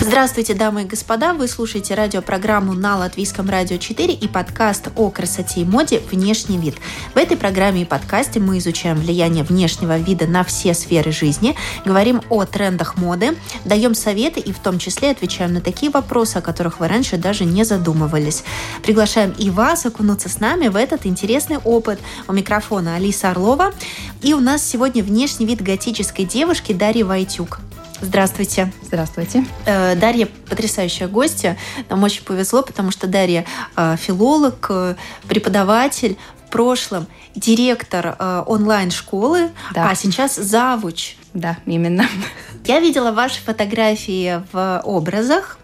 Здравствуйте, дамы и господа! Вы слушаете радиопрограмму на Латвийском радио 4 и подкаст о красоте и моде «Внешний вид». В этой программе и подкасте мы изучаем влияние внешнего вида на все сферы жизни, говорим о трендах моды, даем советы и в том числе отвечаем на такие вопросы, о которых вы раньше даже не задумывались. Приглашаем и вас окунуться с нами в этот интересный опыт. У микрофона Алиса Орлова. И у нас сегодня внешний вид готической девушки Дарьи Вайтюк. Здравствуйте. Здравствуйте. Э, Дарья потрясающая гостья. Нам очень повезло, потому что Дарья э, филолог, э, преподаватель, в прошлом директор онлайн-школы, да. а сейчас завуч. Да, именно. Я видела ваши фотографии в образах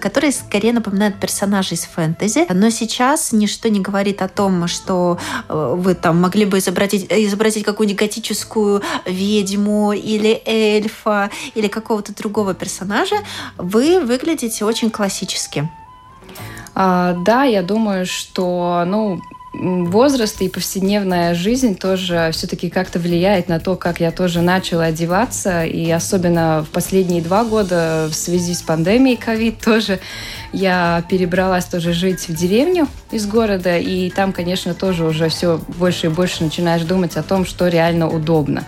которые скорее напоминают персонажей из фэнтези. Но сейчас ничто не говорит о том, что э, вы там могли бы изобразить, изобразить какую-нибудь готическую ведьму или эльфа или какого-то другого персонажа. Вы выглядите очень классически. А, да, я думаю, что ну, возраст и повседневная жизнь тоже все-таки как-то влияет на то, как я тоже начала одеваться. И особенно в последние два года в связи с пандемией ковид тоже я перебралась тоже жить в деревню из города. И там, конечно, тоже уже все больше и больше начинаешь думать о том, что реально удобно.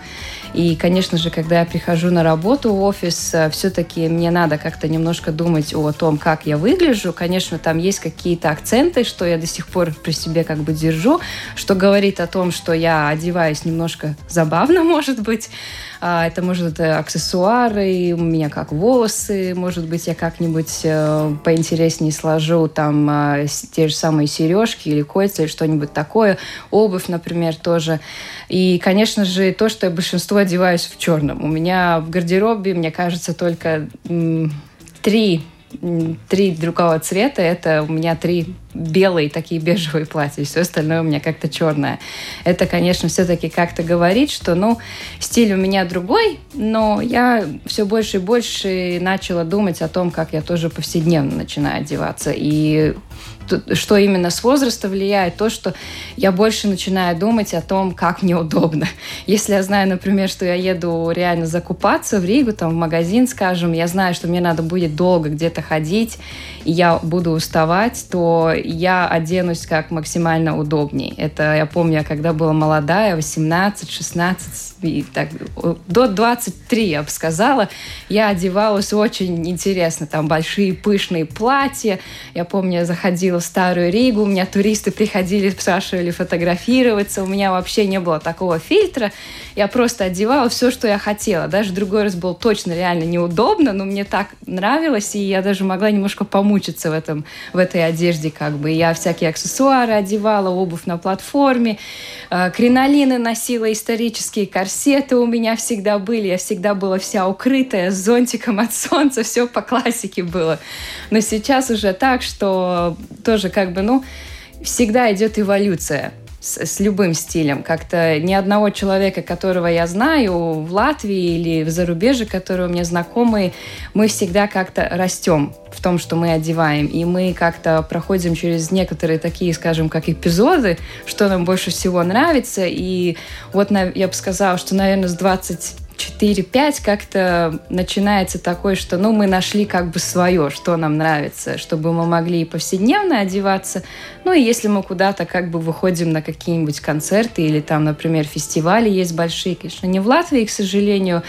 И, конечно же, когда я прихожу на работу в офис, э, все-таки мне надо как-то немножко думать о том, как я выгляжу. Конечно, там есть какие-то акценты, что я до сих пор при себе как бы держу, что говорит о том, что я одеваюсь немножко забавно, может быть. А, это может быть аксессуары, у меня как волосы, может быть, я как-нибудь э, поинтереснее сложу там э, те же самые сережки или кольца или что-нибудь такое. Обувь, например, тоже. И, конечно же, то, что я большинство одеваюсь в черном. У меня в гардеробе, мне кажется, только три три другого цвета. Это у меня три белые такие бежевые платья, все остальное у меня как-то черное. Это, конечно, все-таки как-то говорит, что, ну, стиль у меня другой, но я все больше и больше начала думать о том, как я тоже повседневно начинаю одеваться. И что именно с возраста влияет, то, что я больше начинаю думать о том, как мне удобно. Если я знаю, например, что я еду реально закупаться в Ригу, там, в магазин, скажем, я знаю, что мне надо будет долго где-то ходить, и я буду уставать, то я оденусь как максимально удобней. Это я помню, когда была молодая, 18, 16, и так, до 23, я бы сказала, я одевалась очень интересно. Там большие пышные платья. Я помню, я заходила в Старую Ригу, у меня туристы приходили, спрашивали фотографироваться. У меня вообще не было такого фильтра. Я просто одевала все, что я хотела. Даже другой раз было точно реально неудобно, но мне так нравилось, и я даже могла немножко помучиться в, этом, в этой одежде. Как бы. Я всякие аксессуары одевала, обувь на платформе, э, кринолины носила, исторические корсеты у меня всегда были. Я всегда была вся укрытая, с зонтиком от солнца, все по классике было. Но сейчас уже так, что тоже как бы, ну, всегда идет эволюция с, с любым стилем. Как-то ни одного человека, которого я знаю в Латвии или в зарубежье, которые у меня знакомые, мы всегда как-то растем в том, что мы одеваем. И мы как-то проходим через некоторые такие, скажем, как эпизоды, что нам больше всего нравится. И вот я бы сказала, что, наверное, с 20 4-5 как-то начинается такое, что ну, мы нашли как бы свое, что нам нравится, чтобы мы могли и повседневно одеваться, ну и если мы куда-то как бы выходим на какие-нибудь концерты или там, например, фестивали есть большие, конечно, не в Латвии, к сожалению,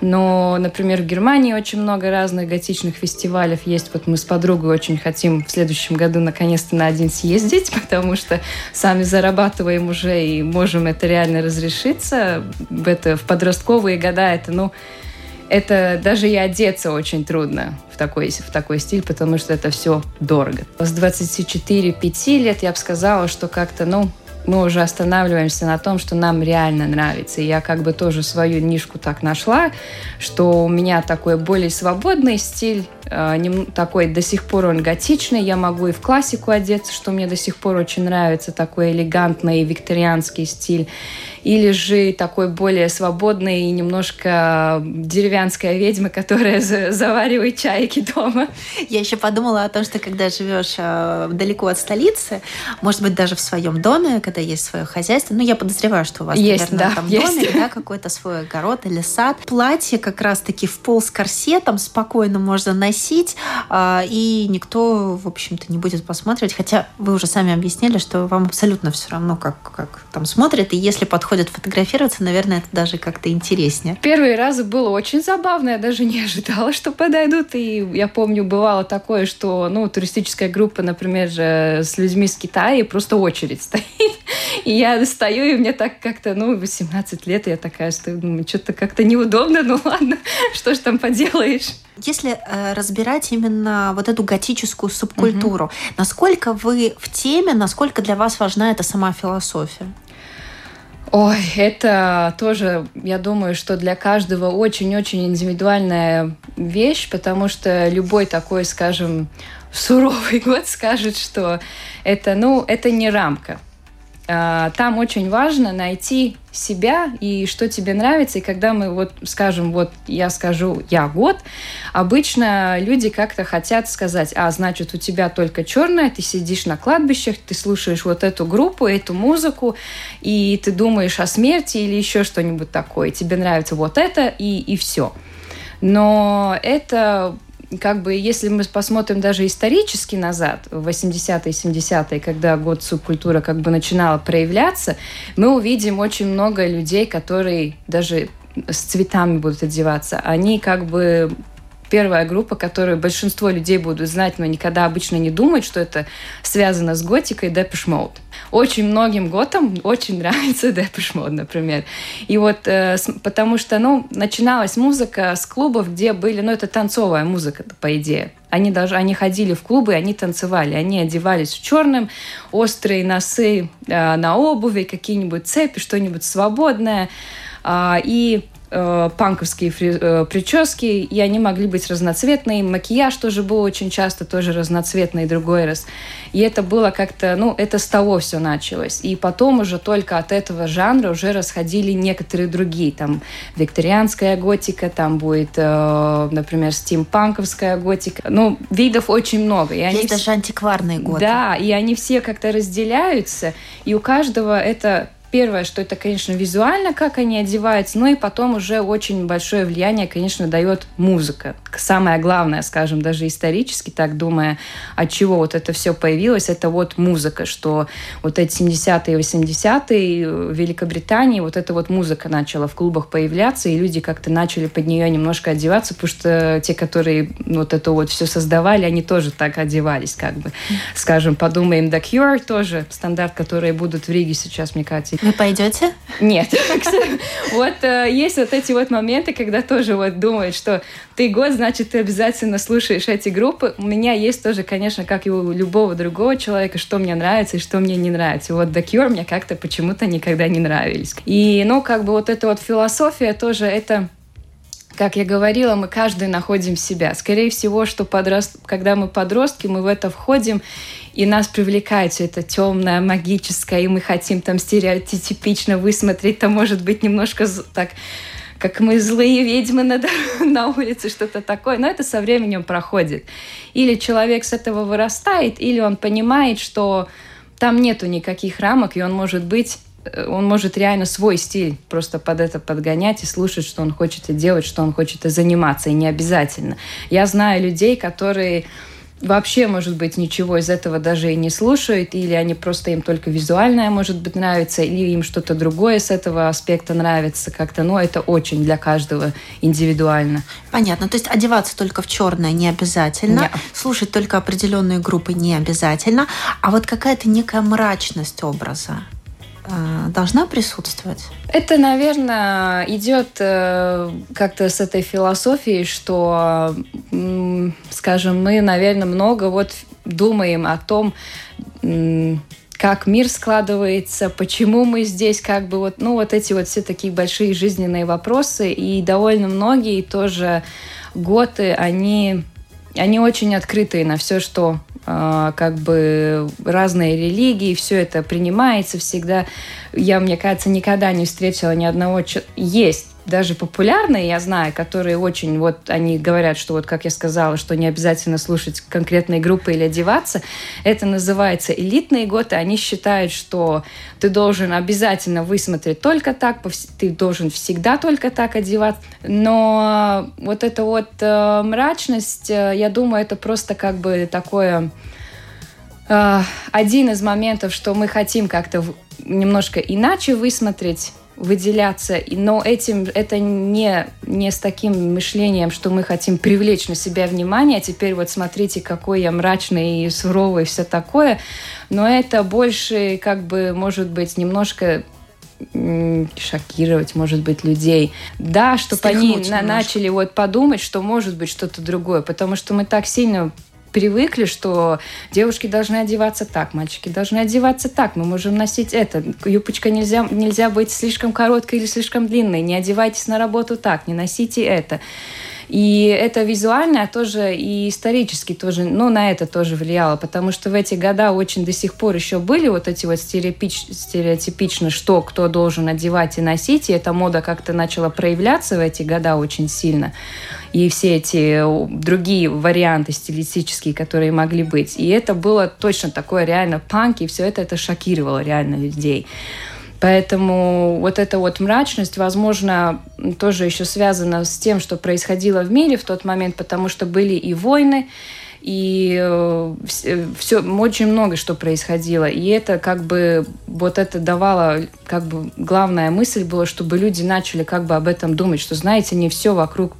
но, например, в Германии очень много разных готичных фестивалей есть. Вот мы с подругой очень хотим в следующем году наконец-то на один съездить, потому что сами зарабатываем уже и можем это реально разрешиться. В, это, в подростковые годы года это, ну, это даже и одеться очень трудно в такой, в такой стиль, потому что это все дорого. С 24-5 лет я бы сказала, что как-то, ну, мы уже останавливаемся на том, что нам реально нравится. И я как бы тоже свою нишку так нашла, что у меня такой более свободный стиль, э, такой до сих пор он готичный, я могу и в классику одеться, что мне до сих пор очень нравится, такой элегантный викторианский стиль. Или же такой более свободный и немножко деревянская ведьма, которая заваривает чайки дома. Я еще подумала о том, что когда живешь э, далеко от столицы, может быть, даже в своем доме, когда есть свое хозяйство, ну, я подозреваю, что у вас, есть, наверное, да, там есть. домик, да, какой-то свой огород или сад. Платье как раз-таки в пол с корсетом спокойно можно носить, э, и никто, в общем-то, не будет посматривать, хотя вы уже сами объяснили, что вам абсолютно все равно, как, как там смотрят, и если подходят фотографироваться, наверное, это даже как-то интереснее. Первые разы было очень забавно, я даже не ожидала, что подойдут, и я помню, бывало такое, что, ну, туристическая группа, например, же с людьми с Китая, просто очередь стоит, и я стою, и мне так как-то, ну, 18 лет, и я такая стою, думаю, что-то как-то неудобно, ну ладно, что ж там поделаешь. Если э, разбирать именно вот эту готическую субкультуру, угу. насколько вы в теме, насколько для вас важна эта сама философия? Ой, это тоже, я думаю, что для каждого очень-очень индивидуальная вещь, потому что любой такой, скажем, суровый год скажет, что это, ну, это не рамка. А, там очень важно найти себя и что тебе нравится. И когда мы вот скажем, вот я скажу я год, обычно люди как-то хотят сказать, а значит у тебя только черное, ты сидишь на кладбищах, ты слушаешь вот эту группу, эту музыку, и ты думаешь о смерти или еще что-нибудь такое. Тебе нравится вот это и, и все. Но это как бы, если мы посмотрим даже исторически назад, в 80-е, 70-е, когда год субкультура как бы начинала проявляться, мы увидим очень много людей, которые даже с цветами будут одеваться. Они как бы первая группа, которую большинство людей будут знать, но никогда обычно не думают, что это связано с готикой Depeche Mode. Очень многим готам очень нравится Depeche Mode, например. И вот э, потому что, ну, начиналась музыка с клубов, где были, ну, это танцовая музыка, по идее. Они даже, они ходили в клубы, они танцевали, они одевались в черным, острые носы э, на обуви, какие-нибудь цепи, что-нибудь свободное. Э, и э, панковские фри, э, прически, и они могли быть разноцветные. Макияж тоже был очень часто тоже разноцветный другой раз. И это было как-то, ну, это с того все началось. И потом уже только от этого жанра уже расходили некоторые другие. Там викторианская готика, там будет, э, например, стимпанковская готика. Ну, видов очень много. И они Есть даже антикварные годы. Да, и они все как-то разделяются, и у каждого это Первое, что это, конечно, визуально, как они одеваются, ну и потом уже очень большое влияние, конечно, дает музыка. Самое главное, скажем, даже исторически, так думая, от чего вот это все появилось, это вот музыка, что вот эти 70-е и 80-е в Великобритании вот эта вот музыка начала в клубах появляться, и люди как-то начали под нее немножко одеваться, потому что те, которые вот это вот все создавали, они тоже так одевались, как бы. Скажем, подумаем, The Cure тоже стандарт, которые будут в Риге сейчас, мне кажется, вы пойдете? Нет. Вот э, есть вот эти вот моменты, когда тоже вот думают, что ты год, значит, ты обязательно слушаешь эти группы. У меня есть тоже, конечно, как и у любого другого человека, что мне нравится и что мне не нравится. Вот The Cure мне как-то почему-то никогда не нравились. И, ну, как бы вот эта вот философия тоже, это как я говорила, мы каждый находим себя. Скорее всего, что подрост... когда мы подростки, мы в это входим, и нас привлекает все это темное, магическое, и мы хотим там стереотипично высмотреть, там может быть немножко так как мы злые ведьмы на, на улице, что-то такое. Но это со временем проходит. Или человек с этого вырастает, или он понимает, что там нету никаких рамок, и он может быть он может реально свой стиль просто под это подгонять и слушать, что он хочет и делать, что он хочет и заниматься, и не обязательно. Я знаю людей, которые вообще, может быть, ничего из этого даже и не слушают, или они просто им только визуальное, может быть, нравится, или им что-то другое с этого аспекта нравится как-то. Но это очень для каждого индивидуально. Понятно. То есть одеваться только в черное не обязательно, Нет. слушать только определенные группы не обязательно, а вот какая-то некая мрачность образа. А, должна присутствовать? Это, наверное, идет э, как-то с этой философией, что, скажем, мы, наверное, много вот думаем о том, как мир складывается, почему мы здесь, как бы вот, ну, вот эти вот все такие большие жизненные вопросы, и довольно многие тоже готы, они, они очень открытые на все, что как бы разные религии, все это принимается всегда. Я, мне кажется, никогда не встретила ни одного... Есть даже популярные, я знаю, которые очень, вот они говорят, что вот, как я сказала, что не обязательно слушать конкретные группы или одеваться, это называется элитные годы, они считают, что ты должен обязательно высмотреть только так, ты должен всегда только так одеваться, но вот эта вот э, мрачность, э, я думаю, это просто как бы такое э, один из моментов, что мы хотим как-то немножко иначе высмотреть выделяться, но этим это не, не с таким мышлением, что мы хотим привлечь на себя внимание, а теперь вот смотрите, какой я мрачный и суровый, и все такое, но это больше как бы может быть немножко шокировать, может быть, людей. Да, чтобы они на начали вот подумать, что может быть что-то другое, потому что мы так сильно привыкли, что девушки должны одеваться так, мальчики должны одеваться так, мы можем носить это. Юбочка нельзя, нельзя быть слишком короткой или слишком длинной, не одевайтесь на работу так, не носите это. И это визуально тоже и исторически тоже, ну, на это тоже влияло, потому что в эти года очень до сих пор еще были вот эти вот стереотипич, стереотипично, что кто должен одевать и носить, и эта мода как-то начала проявляться в эти года очень сильно. И все эти другие варианты стилистические, которые могли быть. И это было точно такое реально панк, и все это, это шокировало реально людей. Поэтому вот эта вот мрачность, возможно, тоже еще связана с тем, что происходило в мире в тот момент, потому что были и войны, и э, все, очень много что происходило. И это как бы, вот это давало, как бы главная мысль была, чтобы люди начали как бы об этом думать, что, знаете, не все вокруг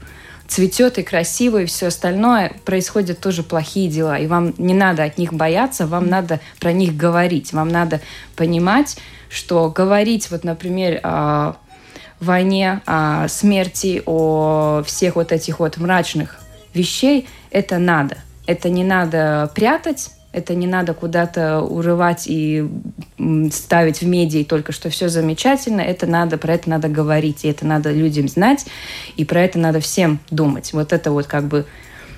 цветет и красиво, и все остальное, происходят тоже плохие дела. И вам не надо от них бояться, вам надо про них говорить, вам надо понимать, что говорить, вот, например, о войне, о смерти, о всех вот этих вот мрачных вещей, это надо. Это не надо прятать, это не надо куда-то урывать и ставить в медиа только что все замечательно. Это надо, про это надо говорить, и это надо людям знать, и про это надо всем думать. Вот это вот как бы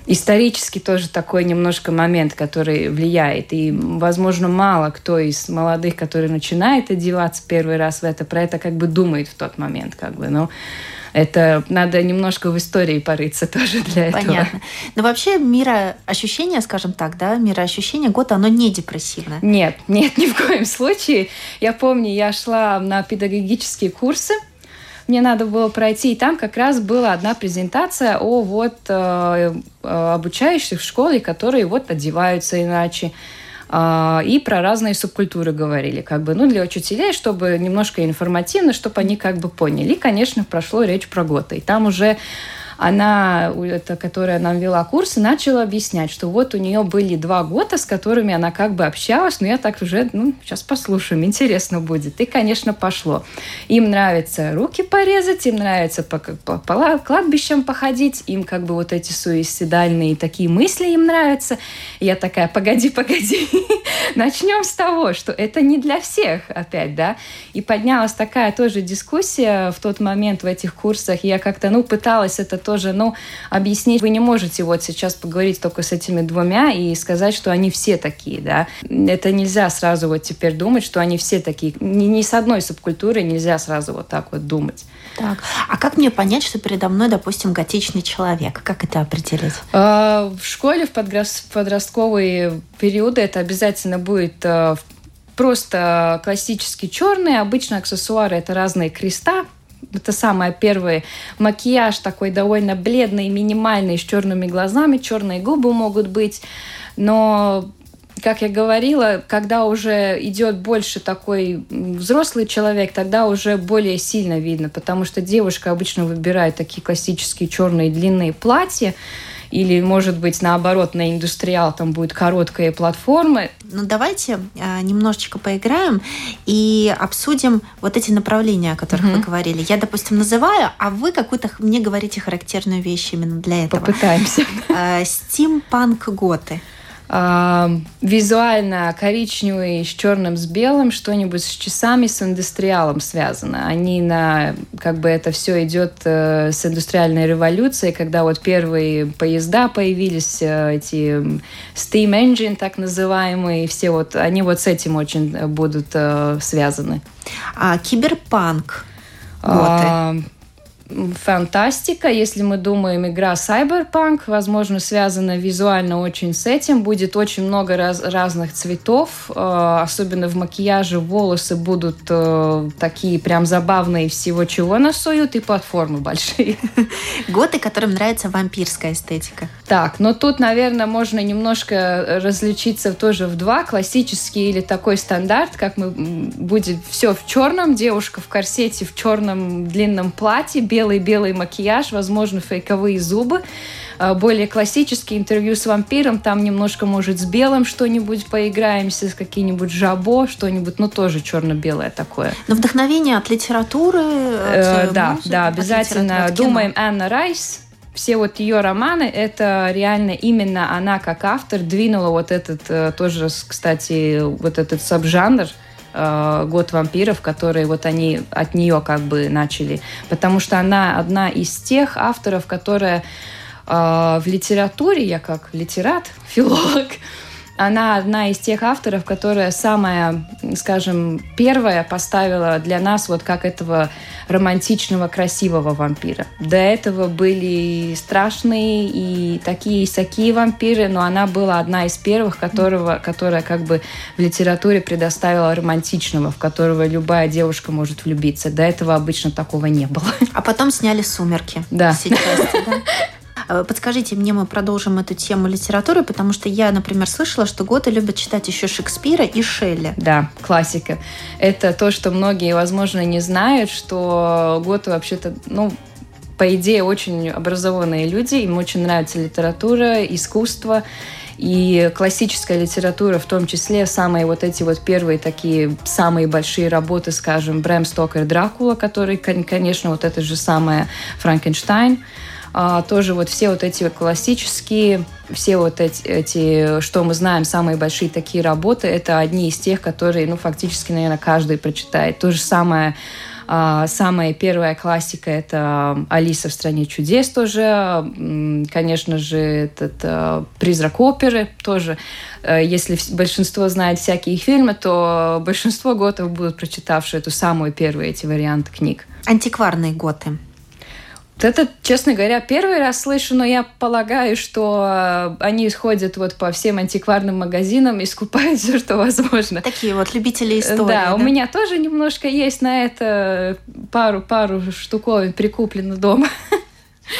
исторически тоже такой немножко момент, который влияет. И, возможно, мало кто из молодых, которые начинает одеваться первый раз в это, про это как бы думает в тот момент. Как бы. Но это надо немножко в истории порыться тоже для этого. Понятно. Но вообще мироощущение, скажем так, да, мироощущение год, оно не депрессивное. Нет, нет, ни в коем случае. Я помню, я шла на педагогические курсы, мне надо было пройти, и там как раз была одна презентация о вот э, э, обучающих в школе, которые вот одеваются иначе. Э, и про разные субкультуры говорили, как бы, ну, для учителей, чтобы немножко информативно, чтобы они как бы поняли. И, конечно, прошло речь про готы. И там уже она, это, которая нам вела курсы, начала объяснять, что вот у нее были два года, с которыми она как бы общалась, но я так уже, ну, сейчас послушаем, интересно будет. И, конечно, пошло. Им нравится руки порезать, им нравится по, по, по кладбищам походить, им как бы вот эти суицидальные такие мысли им нравятся. Я такая, погоди, погоди, начнем с того, что это не для всех опять, да. И поднялась такая тоже дискуссия в тот момент в этих курсах. Я как-то, ну, пыталась это тоже тоже, ну, объяснить вы не можете вот сейчас поговорить только с этими двумя и сказать, что они все такие, да. Это нельзя сразу вот теперь думать, что они все такие. Ни, ни с одной субкультурой нельзя сразу вот так вот думать. Так, а как мне понять, что передо мной, допустим, готичный человек? Как это определить? А, в школе в подростковые периоды это обязательно будет э, просто классический черный. Обычно аксессуары это разные креста, это самое первое. Макияж такой довольно бледный, минимальный, с черными глазами, черные губы могут быть. Но как я говорила, когда уже идет больше такой взрослый человек, тогда уже более сильно видно, потому что девушка обычно выбирает такие классические черные длинные платья, или, может быть, наоборот, на индустриал там будет короткая платформа. Ну, давайте а, немножечко поиграем и обсудим вот эти направления, о которых mm-hmm. вы говорили. Я, допустим, называю, а вы какую-то мне говорите характерную вещь именно для этого. Попытаемся. А, стимпанк-готы. Э, визуально коричневый с черным с белым, что-нибудь с часами с индустриалом связано. Они на, как бы это все идет э, с индустриальной революцией, когда вот первые поезда появились, э, эти steam engine так называемые, все вот, они вот с этим очень будут э, связаны. А киберпанк? А, фантастика. Если мы думаем игра Cyberpunk, возможно, связана визуально очень с этим. Будет очень много раз, разных цветов, э, особенно в макияже волосы будут э, такие прям забавные, всего чего насуют, и платформы большие. Готы, которым нравится вампирская эстетика. Так, но тут, наверное, можно немножко различиться тоже в два. Классический или такой стандарт, как мы будет все в черном, девушка в корсете, в черном длинном платье, белый белый-белый макияж, возможно, фейковые зубы. А, более классические интервью с вампиром, там немножко, может, с белым что-нибудь поиграемся, с каким-нибудь жабо, что-нибудь, ну, тоже черно-белое такое. Но вдохновение от литературы? От э, да, музыки, да, обязательно. Думаем Анна Райс, все вот ее романы, это реально именно она как автор двинула вот этот э, тоже, кстати, вот этот сабжанр, э, «Год вампиров», которые вот они от нее как бы начали. Потому что она одна из тех авторов, которая э, в литературе, я как литерат, филолог, она одна из тех авторов, которая самая, скажем, первая поставила для нас вот как этого романтичного, красивого вампира. До этого были страшные и такие и такие вампиры, но она была одна из первых, которого, которая как бы в литературе предоставила романтичного, в которого любая девушка может влюбиться. До этого обычно такого не было. А потом сняли «Сумерки». Да. Сейчас, да? Э, подскажите мне, мы продолжим эту тему литературы, потому что я, например, слышала, что Готы любят читать еще Шекспира и Шелли. Да, классика. Это то, что многие, возможно, не знают, что Готы вообще-то, ну, по идее, очень образованные люди, им очень нравится литература, искусство, и классическая литература, в том числе самые вот эти вот первые такие самые большие работы, скажем, Брэм Стокер Дракула, который, конечно, вот это же самое Франкенштайн, а, тоже вот все вот эти классические, все вот эти, эти, что мы знаем, самые большие такие работы, это одни из тех, которые, ну, фактически, наверное, каждый прочитает. То же самое а, Самая первая классика – это «Алиса в стране чудес» тоже. Конечно же, этот а, «Призрак оперы» тоже. Э, если большинство знает всякие фильмы, то большинство готов будут прочитавшие эту самую первую эти варианты книг. Антикварные готы. Это, честно говоря, первый раз слышу, но я полагаю, что э, они ходят вот по всем антикварным магазинам и скупают все, что возможно. Такие вот любители истории. Да, да? у меня тоже немножко есть на это пару-пару штуковин прикуплено дома.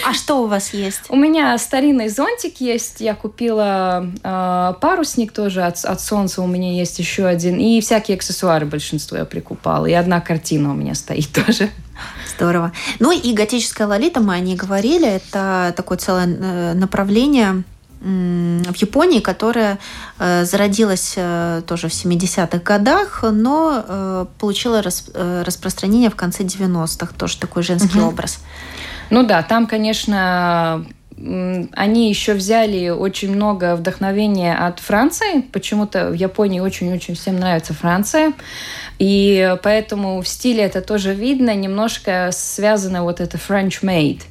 А что у вас есть? У меня старинный зонтик есть. Я купила э, парусник тоже от, от солнца. У меня есть еще один. И всякие аксессуары большинство я прикупала. И одна картина у меня стоит тоже. Здорово. Ну и готическая лолита, мы о ней говорили, это такое целое э, направление в Японии, которая э, зародилась э, тоже в 70-х годах, но получила распространение в конце 90-х, тоже такой женский угу. образ. Ну да, там, конечно, они еще взяли очень много вдохновения от Франции. Почему-то в Японии очень-очень всем нравится Франция. И поэтому в стиле это тоже видно, немножко связано вот это French made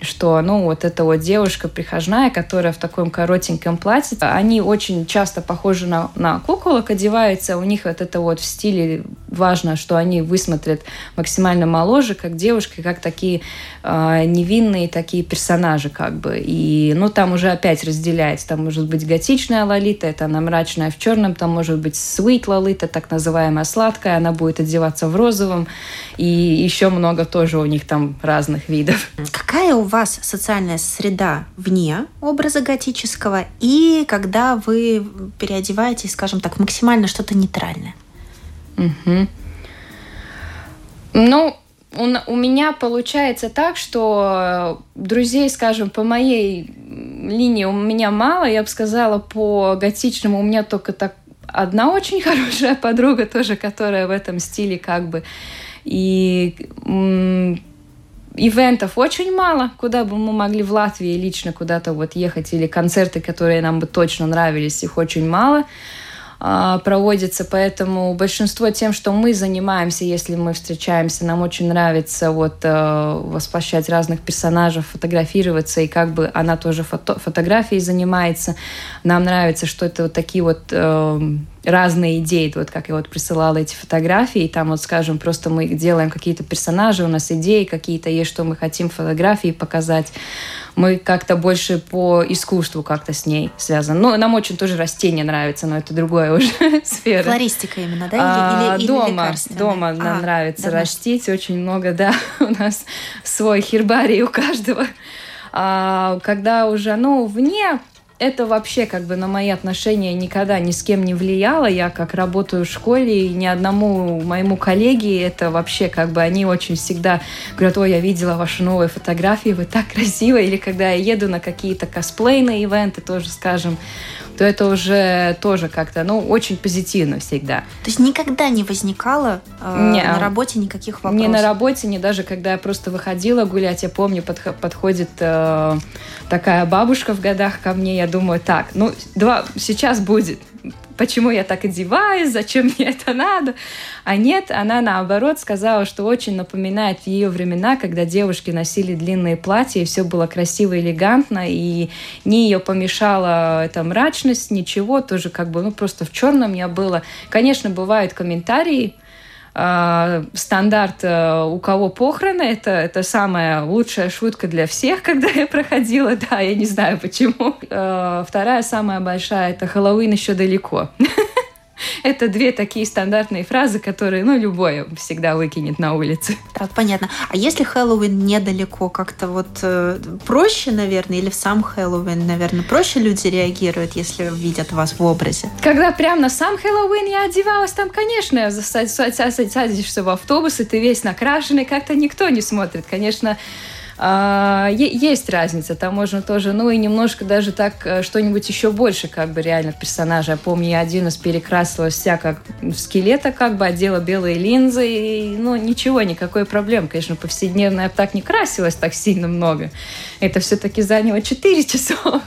что, ну, вот эта вот девушка прихожная, которая в таком коротеньком платье, они очень часто похожи на, на куколок, одеваются, у них вот это вот в стиле важно, что они высмотрят максимально моложе, как девушки, как такие э, невинные такие персонажи, как бы. И, ну, там уже опять разделяется, там может быть готичная лолита, это она мрачная в черном, там может быть sweet лолита, так называемая сладкая, она будет одеваться в розовом, и еще много тоже у них там разных видов. Какая у вас социальная среда вне образа готического и когда вы переодеваетесь, скажем так, максимально что-то нейтральное? Угу. Ну, у, у меня получается так, что друзей, скажем, по моей линии у меня мало, я бы сказала, по готичному у меня только так одна очень хорошая подруга тоже, которая в этом стиле как бы. И ивентов очень мало, куда бы мы могли в Латвии лично куда-то вот ехать, или концерты, которые нам бы точно нравились, их очень мало. А, проводится, поэтому большинство тем, что мы занимаемся, если мы встречаемся, нам очень нравится вот э, воспощать разных персонажей, фотографироваться, и как бы она тоже фото фотографией занимается. Нам нравится, что это вот такие вот э, разные идеи, вот как я вот присылала эти фотографии, и там вот, скажем, просто мы делаем какие-то персонажи, у нас идеи какие-то есть, что мы хотим фотографии показать. Мы как-то больше по искусству как-то с ней связаны. Ну, нам очень тоже растения нравятся, но это другая уже сфера. Флористика именно, да? Или, или, дома, или дома нам а, нравится домашний. растить очень много, да. У нас свой хербарий у каждого. А, когда уже, ну, вне это вообще как бы на мои отношения никогда ни с кем не влияло. Я как работаю в школе, и ни одному моему коллеге это вообще как бы они очень всегда говорят, ой, я видела ваши новые фотографии, вы так красиво. Или когда я еду на какие-то косплейные ивенты, тоже скажем, то это уже тоже как-то, ну, очень позитивно всегда. То есть никогда не возникало э, не, на работе никаких вопросов? Не на работе, не даже когда я просто выходила гулять. Я помню, под, подходит э, такая бабушка в годах ко мне, я думаю, так, ну, два, сейчас будет почему я так одеваюсь, зачем мне это надо. А нет, она наоборот сказала, что очень напоминает ее времена, когда девушки носили длинные платья, и все было красиво, элегантно, и не ее помешала эта мрачность, ничего, тоже как бы, ну, просто в черном я была. Конечно, бывают комментарии, э, стандарт э, у кого похороны, это, это самая лучшая шутка для всех, когда я проходила, да, я не знаю почему. Э, вторая самая большая, это Хэллоуин еще далеко. Это две такие стандартные фразы, которые, ну, любой всегда выкинет на улице. Так, понятно. А если Хэллоуин недалеко, как-то вот э, проще, наверное, или в сам Хэллоуин, наверное, проще люди реагируют, если видят вас в образе? Когда прям на сам Хэллоуин я одевалась, там, конечно, садишься в автобус, и ты весь накрашенный, как-то никто не смотрит. Конечно, а, есть разница, там можно тоже, ну и немножко даже так э, что-нибудь еще больше как бы реально персонажа. Я помню, я один из перекрасилась вся как скелета, как бы одела белые линзы, и, ну ничего, никакой проблем. Конечно, повседневно я так не красилась так сильно много. Это все-таки заняло 4 часов.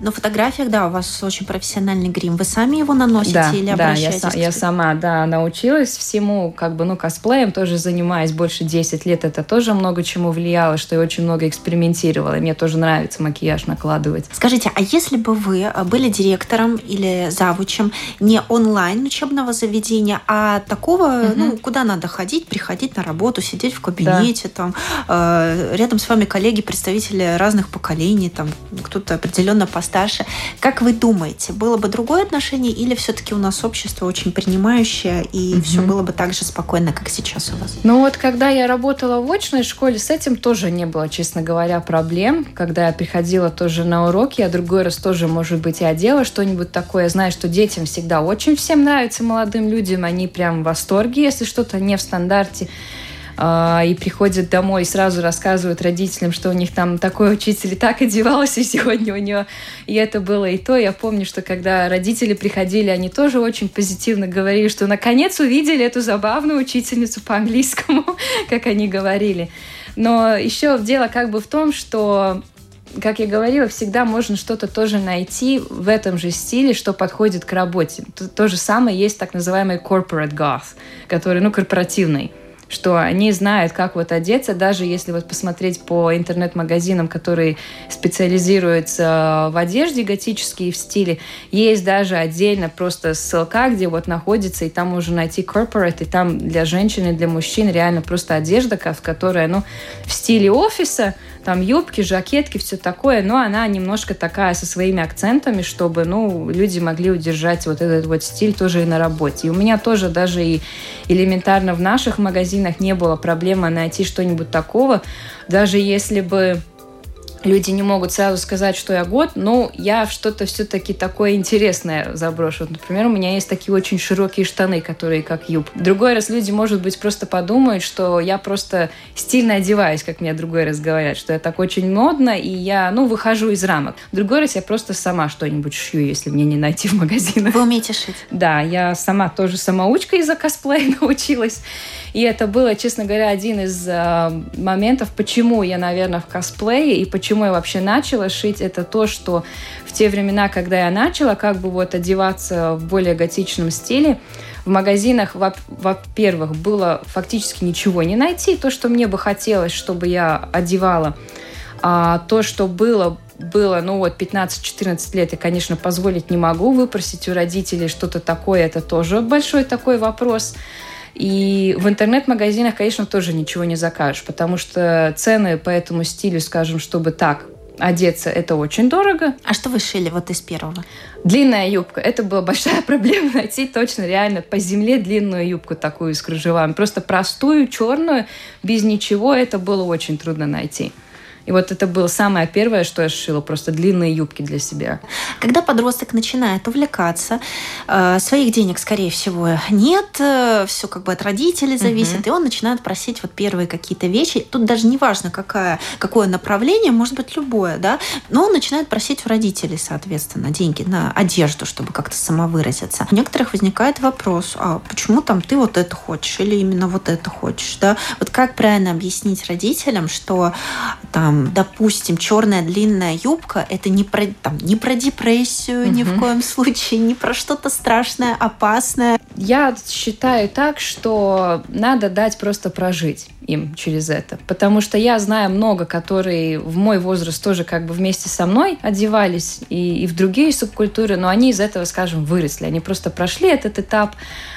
Но в фотографиях, да, у вас очень профессиональный грим. Вы сами его наносите да, или да, обращаетесь? Да, я, я сама, да, научилась всему, как бы, ну, косплеем тоже занимаюсь больше 10 лет. Это тоже много чему влияло, что я очень много экспериментировала. И мне тоже нравится макияж накладывать. Скажите, а если бы вы э, были директором или завучем не онлайн учебного заведения, а такого, угу. ну, куда надо ходить, приходить на работу, сидеть в кабинете, да. там, э, рядом с вами коллеги, представители разных поколений, там, кто-то определенно постарше. Как вы думаете, было бы другое отношение или все-таки у нас общество очень принимающее и угу. все было бы так же спокойно, как сейчас у вас? Ну вот, когда я работала в очной школе, с этим тоже не было, честно говоря, проблем. Когда я приходила тоже на уроки, я другой раз тоже, может быть, и одела что-нибудь такое. Я знаю, что детям всегда очень всем нравится, молодым людям. Они прям в восторге, если что-то не в стандарте. А, и приходят домой и сразу рассказывают родителям, что у них там такой учитель и так одевался, и сегодня у него и это было и то. Я помню, что когда родители приходили, они тоже очень позитивно говорили, что наконец увидели эту забавную учительницу по английскому, как они говорили. Но еще дело как бы в том, что как я говорила, всегда можно что-то тоже найти в этом же стиле, что подходит к работе. То, то же самое есть так называемый corporate goth, который, ну, корпоративный что они знают, как вот одеться, даже если вот посмотреть по интернет-магазинам, которые специализируются в одежде готические в стиле, есть даже отдельно просто ссылка, где вот находится, и там можно найти corporate, и там для женщин и для мужчин реально просто одежда, которая, ну, в стиле офиса, там юбки, жакетки, все такое, но она немножко такая со своими акцентами, чтобы, ну, люди могли удержать вот этот вот стиль тоже и на работе. И у меня тоже даже и элементарно в наших магазинах не было проблемы найти что-нибудь такого, даже если бы люди не могут сразу сказать, что я год, но я что-то все-таки такое интересное заброшу. Например, у меня есть такие очень широкие штаны, которые как юб. Другой раз люди, может быть, просто подумают, что я просто стильно одеваюсь, как мне другой раз говорят, что я так очень модно, и я, ну, выхожу из рамок. Другой раз я просто сама что-нибудь шью, если мне не найти в магазинах. Вы умеете шить? Да, я сама тоже самоучка из-за косплея научилась. И это было, честно говоря, один из э, моментов, почему я, наверное, в косплее и почему я вообще начала шить. Это то, что в те времена, когда я начала как бы вот одеваться в более готичном стиле, в магазинах, во-первых, было фактически ничего не найти. То, что мне бы хотелось, чтобы я одевала, а то, что было, было, ну вот, 15-14 лет, я, конечно, позволить не могу выпросить у родителей что-то такое. Это тоже большой такой вопрос. И в интернет-магазинах, конечно, тоже ничего не закажешь, потому что цены по этому стилю, скажем, чтобы так одеться, это очень дорого. А что вы шили вот из первого? Длинная юбка. Это была большая проблема найти точно реально по земле длинную юбку такую с кружевами. Просто простую, черную, без ничего, это было очень трудно найти. И вот это было самое первое, что я шила, просто длинные юбки для себя. Когда подросток начинает увлекаться, э, своих денег, скорее всего, нет, э, все как бы от родителей зависит, угу. и он начинает просить вот первые какие-то вещи. Тут даже не важно, какая, какое направление, может быть, любое, да, но он начинает просить у родителей, соответственно, деньги на одежду, чтобы как-то самовыразиться. У некоторых возникает вопрос, а почему там ты вот это хочешь или именно вот это хочешь, да? Вот как правильно объяснить родителям, что там там, допустим, черная длинная юбка, это не про, там, не про депрессию угу. ни в коем случае, не про что-то страшное, опасное. Я считаю так, что надо дать просто прожить им через это. Потому что я знаю много, которые в мой возраст тоже как бы вместе со мной одевались и, и в другие субкультуры, но они из этого, скажем, выросли. Они просто прошли этот этап,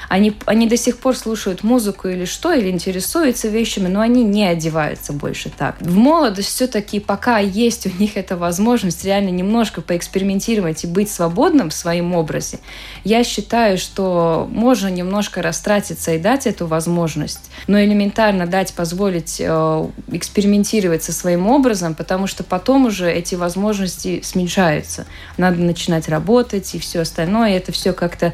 они, они до сих пор слушают музыку или что, или интересуются вещами, но они не одеваются больше так. В молодость все-таки пока есть у них эта возможность реально немножко поэкспериментировать и быть свободным в своем образе, я считаю, что можно немножко растратиться и дать эту возможность, но элементарно дать позволить э, экспериментировать со своим образом, потому что потом уже эти возможности смещаются. Надо начинать работать и все остальное. И это все как-то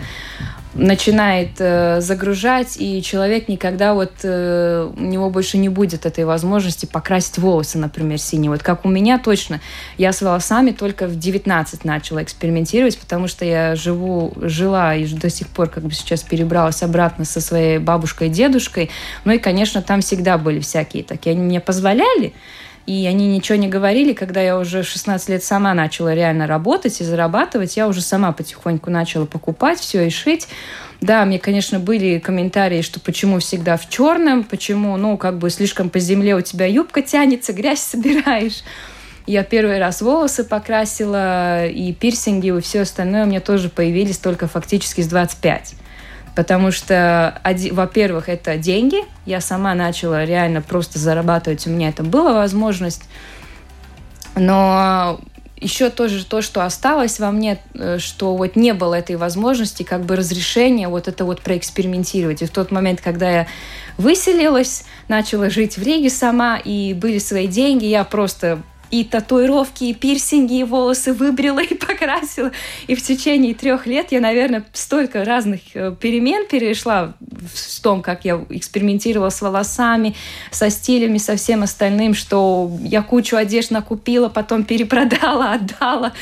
начинает э, загружать, и человек никогда вот э, у него больше не будет этой возможности покрасить волосы, например, синие. Вот как у меня точно. Я с волосами только в 19 начала экспериментировать, потому что я живу, жила и до сих пор как бы сейчас перебралась обратно со своей бабушкой и дедушкой. Ну и, конечно, там всегда были всякие такие. Они мне позволяли, и они ничего не говорили, когда я уже в 16 лет сама начала реально работать и зарабатывать, я уже сама потихоньку начала покупать все и шить. Да, мне, конечно, были комментарии, что почему всегда в черном, почему, ну, как бы слишком по земле у тебя юбка тянется, грязь собираешь. Я первый раз волосы покрасила, и пирсинги, и все остальное у меня тоже появились только фактически с 25. Потому что, во-первых, это деньги. Я сама начала реально просто зарабатывать. У меня это была возможность. Но еще тоже то, что осталось во мне, э, что вот не было этой возможности, как бы разрешения вот это вот проэкспериментировать. И в тот момент, когда я выселилась, начала жить в Риге сама, и были свои деньги, я просто и татуировки, и пирсинги, и волосы выбрила и покрасила. И в течение трех лет я, наверное, столько разных э, перемен перешла в том, как я экспериментировала с волосами, со стилями, со всем остальным, что я кучу одежд накупила, потом перепродала, отдала.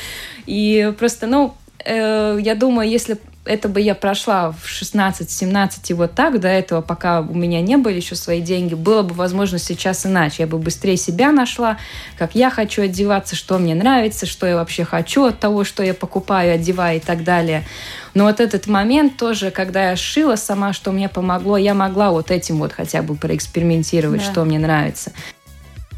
И просто, ну, э, я думаю, если это бы я прошла в 16-17 и вот так, до этого, пока у меня не были еще свои деньги, было бы возможно сейчас иначе. Я бы быстрее себя нашла, как я хочу одеваться, что мне нравится, что я вообще хочу от того, что я покупаю, одеваю и так далее. Но вот этот момент тоже, когда я шила сама, что мне помогло, я могла вот этим вот хотя бы проэкспериментировать, да. что мне нравится.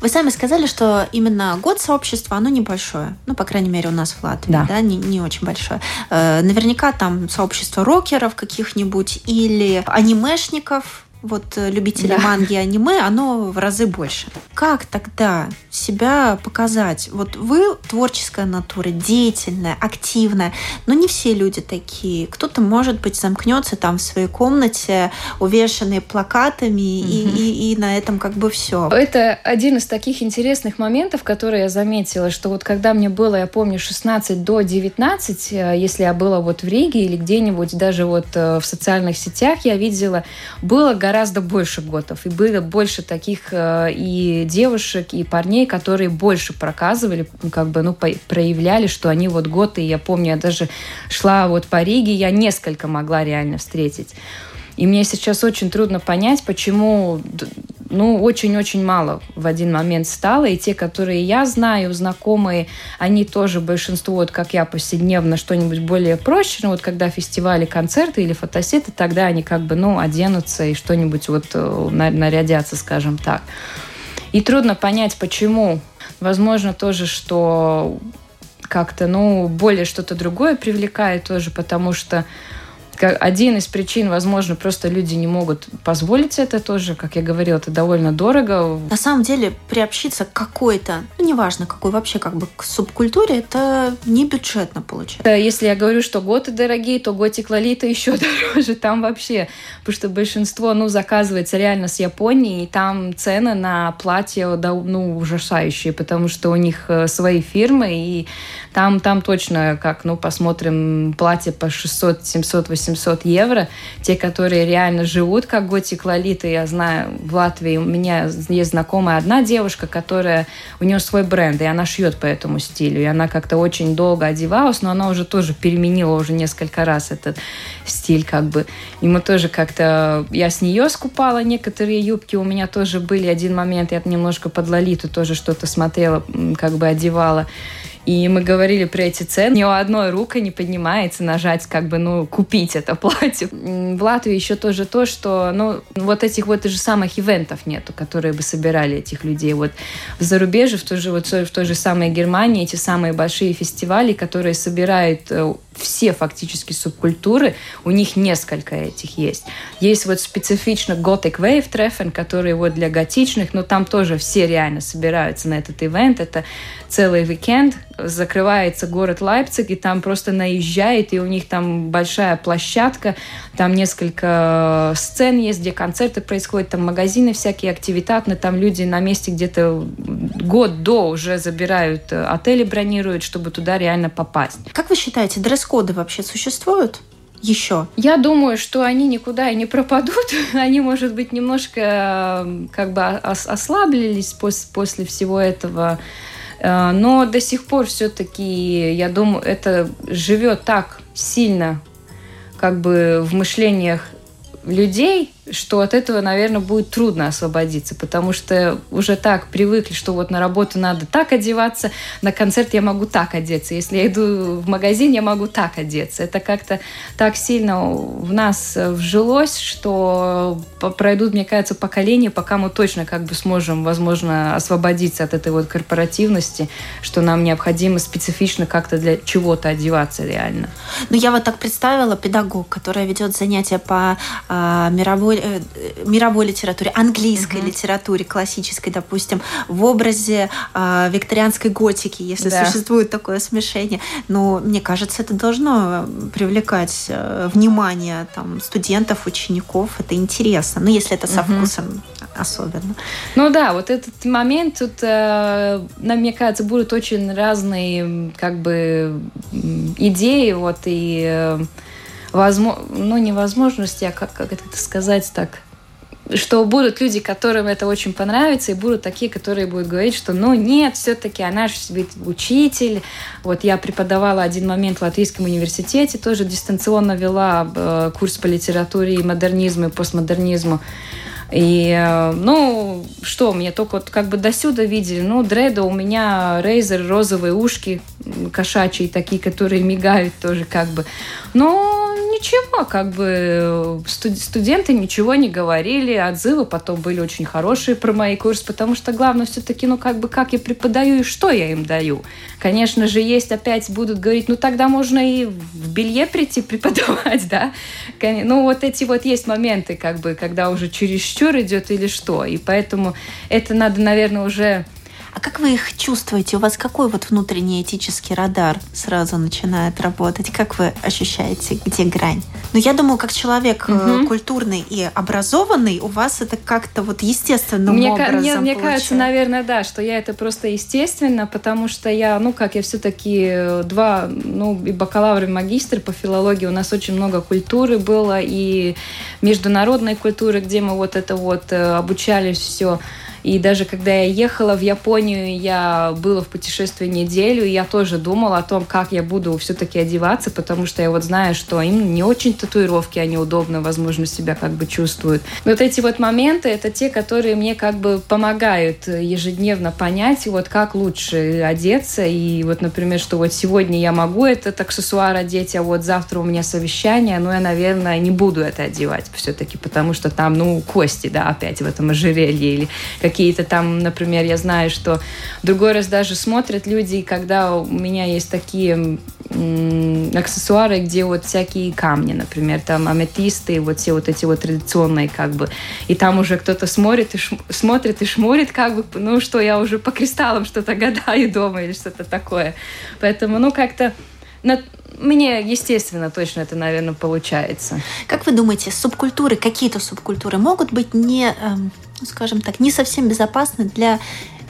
Вы сами сказали, что именно год сообщества, оно небольшое. Ну, по крайней мере, у нас в Латвии, да, да не, не очень большое. Э, наверняка там сообщество рокеров каких-нибудь или анимешников, вот э, любителей да. манги и аниме, оно в разы больше. Как тогда себя показать? Вот вы творческая натура, деятельная, активная, но не все люди такие. Кто-то, может быть, замкнется там в своей комнате, увешанный плакатами, угу. и, и, и на этом как бы все. Это один из таких интересных моментов, которые я заметила, что вот когда мне было, я помню, 16 до 19, э, если я была вот в Риге или где-нибудь даже вот э, в социальных сетях, я видела, было гораздо больше готов, и было больше таких э, и девушек, и парней, которые больше проказывали, как бы, ну, проявляли, что они вот готы. Я помню, я даже шла вот по Риге, я несколько могла реально встретить. И мне сейчас очень трудно понять, почему ну, очень-очень мало в один момент стало. И те, которые я знаю, знакомые, они тоже большинство, вот как я, повседневно что-нибудь более проще. Ну, вот когда фестивали, концерты или фотосеты, тогда они как бы, ну, оденутся и что-нибудь вот э, нарядятся, скажем так. И трудно понять, почему. Возможно, тоже, что как-то, ну, более что-то другое привлекает тоже, потому что один из причин, возможно, просто люди не могут позволить это тоже, как я говорила, это довольно дорого. На самом деле приобщиться к какой-то, ну неважно какой вообще как бы к субкультуре, это не бюджетно получается. Если я говорю, что готы дорогие, то готик Лолита еще дороже там вообще, потому что большинство, ну, заказывается реально с Японии, и там цены на платья, ну, ужасающие, потому что у них э, свои фирмы, и там, там точно, как, ну, посмотрим, платье по 600, 700, 800 евро. Те, которые реально живут, как Готик Лолита, я знаю, в Латвии у меня есть знакомая одна девушка, которая, у нее свой бренд, и она шьет по этому стилю. И она как-то очень долго одевалась, но она уже тоже переменила уже несколько раз этот стиль, как бы. И мы тоже как-то... Я с нее скупала некоторые юбки, у меня тоже были один момент, я немножко под Лолиту тоже что-то смотрела, как бы одевала. И мы говорили про эти цены. Ни одной рукой не поднимается нажать, как бы, ну, купить это платье. В Латвии еще тоже то, что, ну, вот этих вот же самых ивентов нету, которые бы собирали этих людей. Вот в зарубежье, в той же, вот, в той же самой Германии, эти самые большие фестивали, которые собирают э, все фактически субкультуры, у них несколько этих есть. Есть вот специфично Gothic Wave Treffen, который вот для готичных, но там тоже все реально собираются на этот ивент. Это целый уикенд, закрывается город Лейпциг, и там просто наезжает, и у них там большая площадка, там несколько сцен есть, где концерты происходят, там магазины всякие активитатные, там люди на месте где-то год до уже забирают э, отели, бронируют, чтобы туда реально попасть. Как вы считаете, дресс-коды вообще существуют? еще? Я думаю, что они никуда и не пропадут. Они, может быть, немножко как бы ослаблились после, после всего этого Э, но до сих пор все-таки, я думаю, это живет так сильно как бы в мышлениях людей, что от этого, наверное, будет трудно освободиться, потому что уже так привыкли, что вот на работу надо так одеваться, на концерт я могу так одеться, если я иду в магазин, я могу так одеться. Это как-то так сильно в нас вжилось, что пройдут, мне кажется, поколения, пока мы точно как бы сможем, возможно, освободиться от этой вот корпоративности, что нам необходимо специфично как-то для чего-то одеваться реально. Ну, я вот так представила педагог, которая ведет занятия по мировой мировой, э, мировой литературе, английской угу. литературе, классической, допустим, в образе э, викторианской готики, если да. существует такое смешение. Но мне кажется, это должно привлекать э, внимание там, студентов, учеников. Это интересно. Ну, если это со угу. вкусом особенно. Ну да, вот этот момент тут, э, мне кажется, будут очень разные как бы идеи, вот и возможно, ну, невозможности, а как, как это сказать так, что будут люди, которым это очень понравится, и будут такие, которые будут говорить, что ну нет, все-таки она же ведь учитель. Вот я преподавала один момент в Латвийском университете, тоже дистанционно вела э, курс по литературе и модернизму, и постмодернизму. И, э, ну, что, мне только вот как бы до сюда видели. Ну, дреда у меня рейзер, розовые ушки кошачьи такие, которые мигают тоже как бы. Но ничего, как бы студенты ничего не говорили, отзывы потом были очень хорошие про мои курсы, потому что главное все-таки, ну, как бы, как я преподаю и что я им даю. Конечно же, есть опять будут говорить, ну, тогда можно и в белье прийти преподавать, да. Ну, вот эти вот есть моменты, как бы, когда уже чересчур идет или что. И поэтому это надо, наверное, уже а как вы их чувствуете? У вас какой вот внутренний этический радар сразу начинает работать? Как вы ощущаете, где грань? Ну, я думаю, как человек угу. культурный и образованный, у вас это как-то вот естественным мне, образом Мне, мне кажется, наверное, да, что я это просто естественно, потому что я, ну, как я все-таки э, два, ну, и бакалавр, и магистр по филологии, у нас очень много культуры было, и международной культуры, где мы вот это вот э, обучались все и даже когда я ехала в Японию, я была в путешествии неделю, и я тоже думала о том, как я буду все-таки одеваться, потому что я вот знаю, что им не очень татуировки, они удобно, возможно, себя как бы чувствуют. Вот эти вот моменты, это те, которые мне как бы помогают ежедневно понять, вот как лучше одеться. И вот, например, что вот сегодня я могу этот аксессуар одеть, а вот завтра у меня совещание, но я, наверное, не буду это одевать все-таки, потому что там, ну, кости, да, опять в этом ожерелье или какие-то там, например, я знаю, что другой раз даже смотрят люди, когда у меня есть такие аксессуары, где вот всякие камни, например, там аметисты, вот все вот эти вот традиционные как бы. И там уже кто-то смотрит и, шм, смотрит и шмурит как бы, ну что, я уже по кристаллам что-то гадаю дома или что-то такое. Поэтому, ну как-то на, мне, естественно, точно это, наверное, получается. Как вы думаете, субкультуры, какие-то субкультуры могут быть не, эм, скажем так, не совсем безопасны для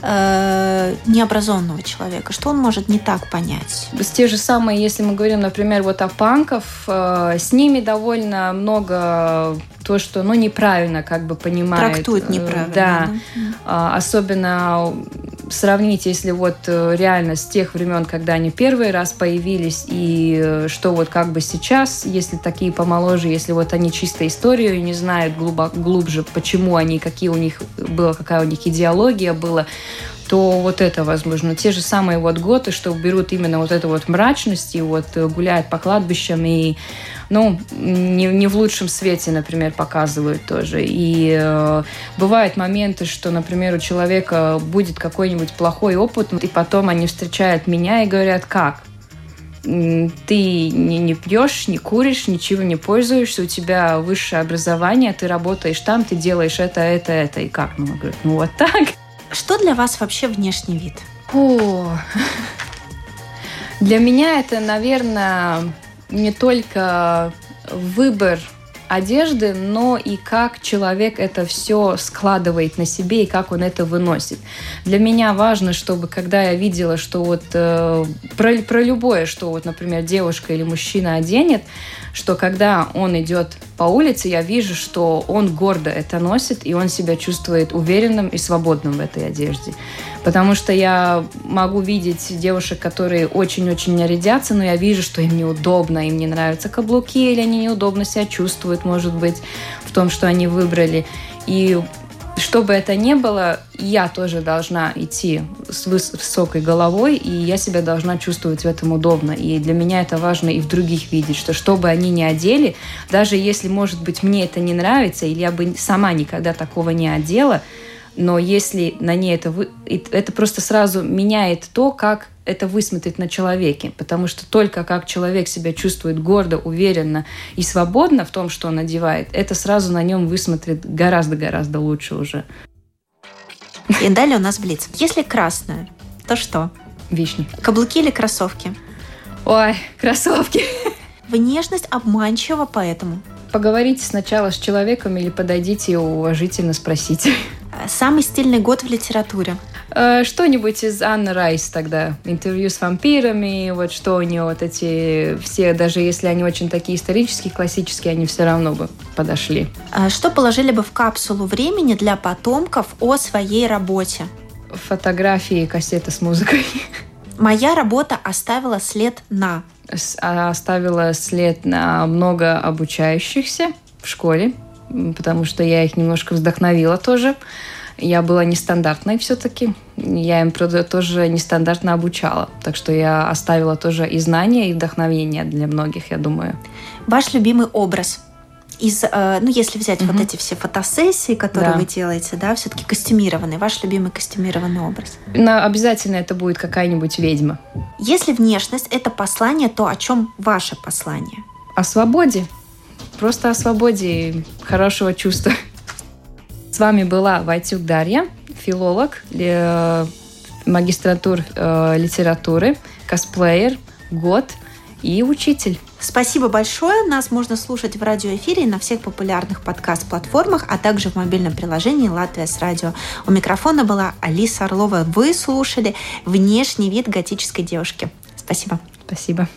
э, необразованного человека? Что он может не так понять? С те же самые, если мы говорим, например, вот о панков, э, с ними довольно много то, что, ну, неправильно как бы понимают. Трактуют неправильно. Да. да. Особенно сравнить, если вот э, реально с тех времен, когда они первый раз появились, и э, что вот как бы сейчас, если такие помоложе, если вот они чисто историю не знают глубоко, глубже, почему они, какие у них была, какая у них идеология была, то вот это возможно. Те же самые вот готы, что берут именно вот эту вот мрачность и вот э, гуляют по кладбищам и ну, не, не в лучшем свете, например, показывают тоже. И э, бывают моменты, что, например, у человека будет какой-нибудь плохой опыт, и потом они встречают меня и говорят, как? Ты не, не пьешь, не куришь, ничего не пользуешься, у тебя высшее образование, ты работаешь там, ты делаешь это, это, это. И как? Ну, говорят, ну вот так. Что для вас вообще внешний вид? О, для меня это, наверное, не только выбор одежды, но и как человек это все складывает на себе и как он это выносит. Для меня важно, чтобы когда я видела, что вот э, про, про любое, что вот, например, девушка или мужчина оденет, что когда он идет по улице, я вижу, что он гордо это носит, и он себя чувствует уверенным и свободным в этой одежде. Потому что я могу видеть девушек, которые очень-очень нарядятся, но я вижу, что им неудобно, им не нравятся каблуки, или они неудобно себя чувствуют, может быть, в том, что они выбрали. И что бы это ни было, я тоже должна идти с высокой головой, и я себя должна чувствовать в этом удобно. И для меня это важно и в других видеть, что что бы они ни одели, даже если, может быть, мне это не нравится, или я бы сама никогда такого не одела, но если на ней это... Вы... Это просто сразу меняет то, как это высмотреть на человеке, потому что только как человек себя чувствует гордо, уверенно и свободно в том, что он одевает, это сразу на нем высмотрит гораздо-гораздо лучше уже. И далее у нас блиц. Если красное, то что? Вишня. Каблуки или кроссовки? Ой, кроссовки. Внешность обманчива, поэтому. Поговорите сначала с человеком или подойдите и уважительно спросите. Самый стильный год в литературе? Э, что-нибудь из Анны Райс тогда. Интервью с вампирами, вот что у нее вот эти все, даже если они очень такие исторические, классические, они все равно бы подошли. А что положили бы в капсулу времени для потомков о своей работе? Фотографии и кассеты с музыкой. Моя работа оставила след на... А, оставила след на много обучающихся в школе, потому что я их немножко вдохновила тоже я была нестандартной все-таки. Я им тоже нестандартно обучала. Так что я оставила тоже и знания, и вдохновение для многих, я думаю. Ваш любимый образ из, э, ну, если взять угу. вот эти все фотосессии, которые да. вы делаете, да, все-таки костюмированный, ваш любимый костюмированный образ? Но обязательно это будет какая-нибудь ведьма. Если внешность – это послание, то о чем ваше послание? О свободе. Просто о свободе и хорошего чувства. С вами была Вайтюк Дарья, филолог, э, магистратур э, литературы, косплеер, год и учитель. Спасибо большое. Нас можно слушать в радиоэфире и на всех популярных подкаст-платформах, а также в мобильном приложении «Латвия с радио». У микрофона была Алиса Орлова. Вы слушали «Внешний вид готической девушки». Спасибо. Спасибо.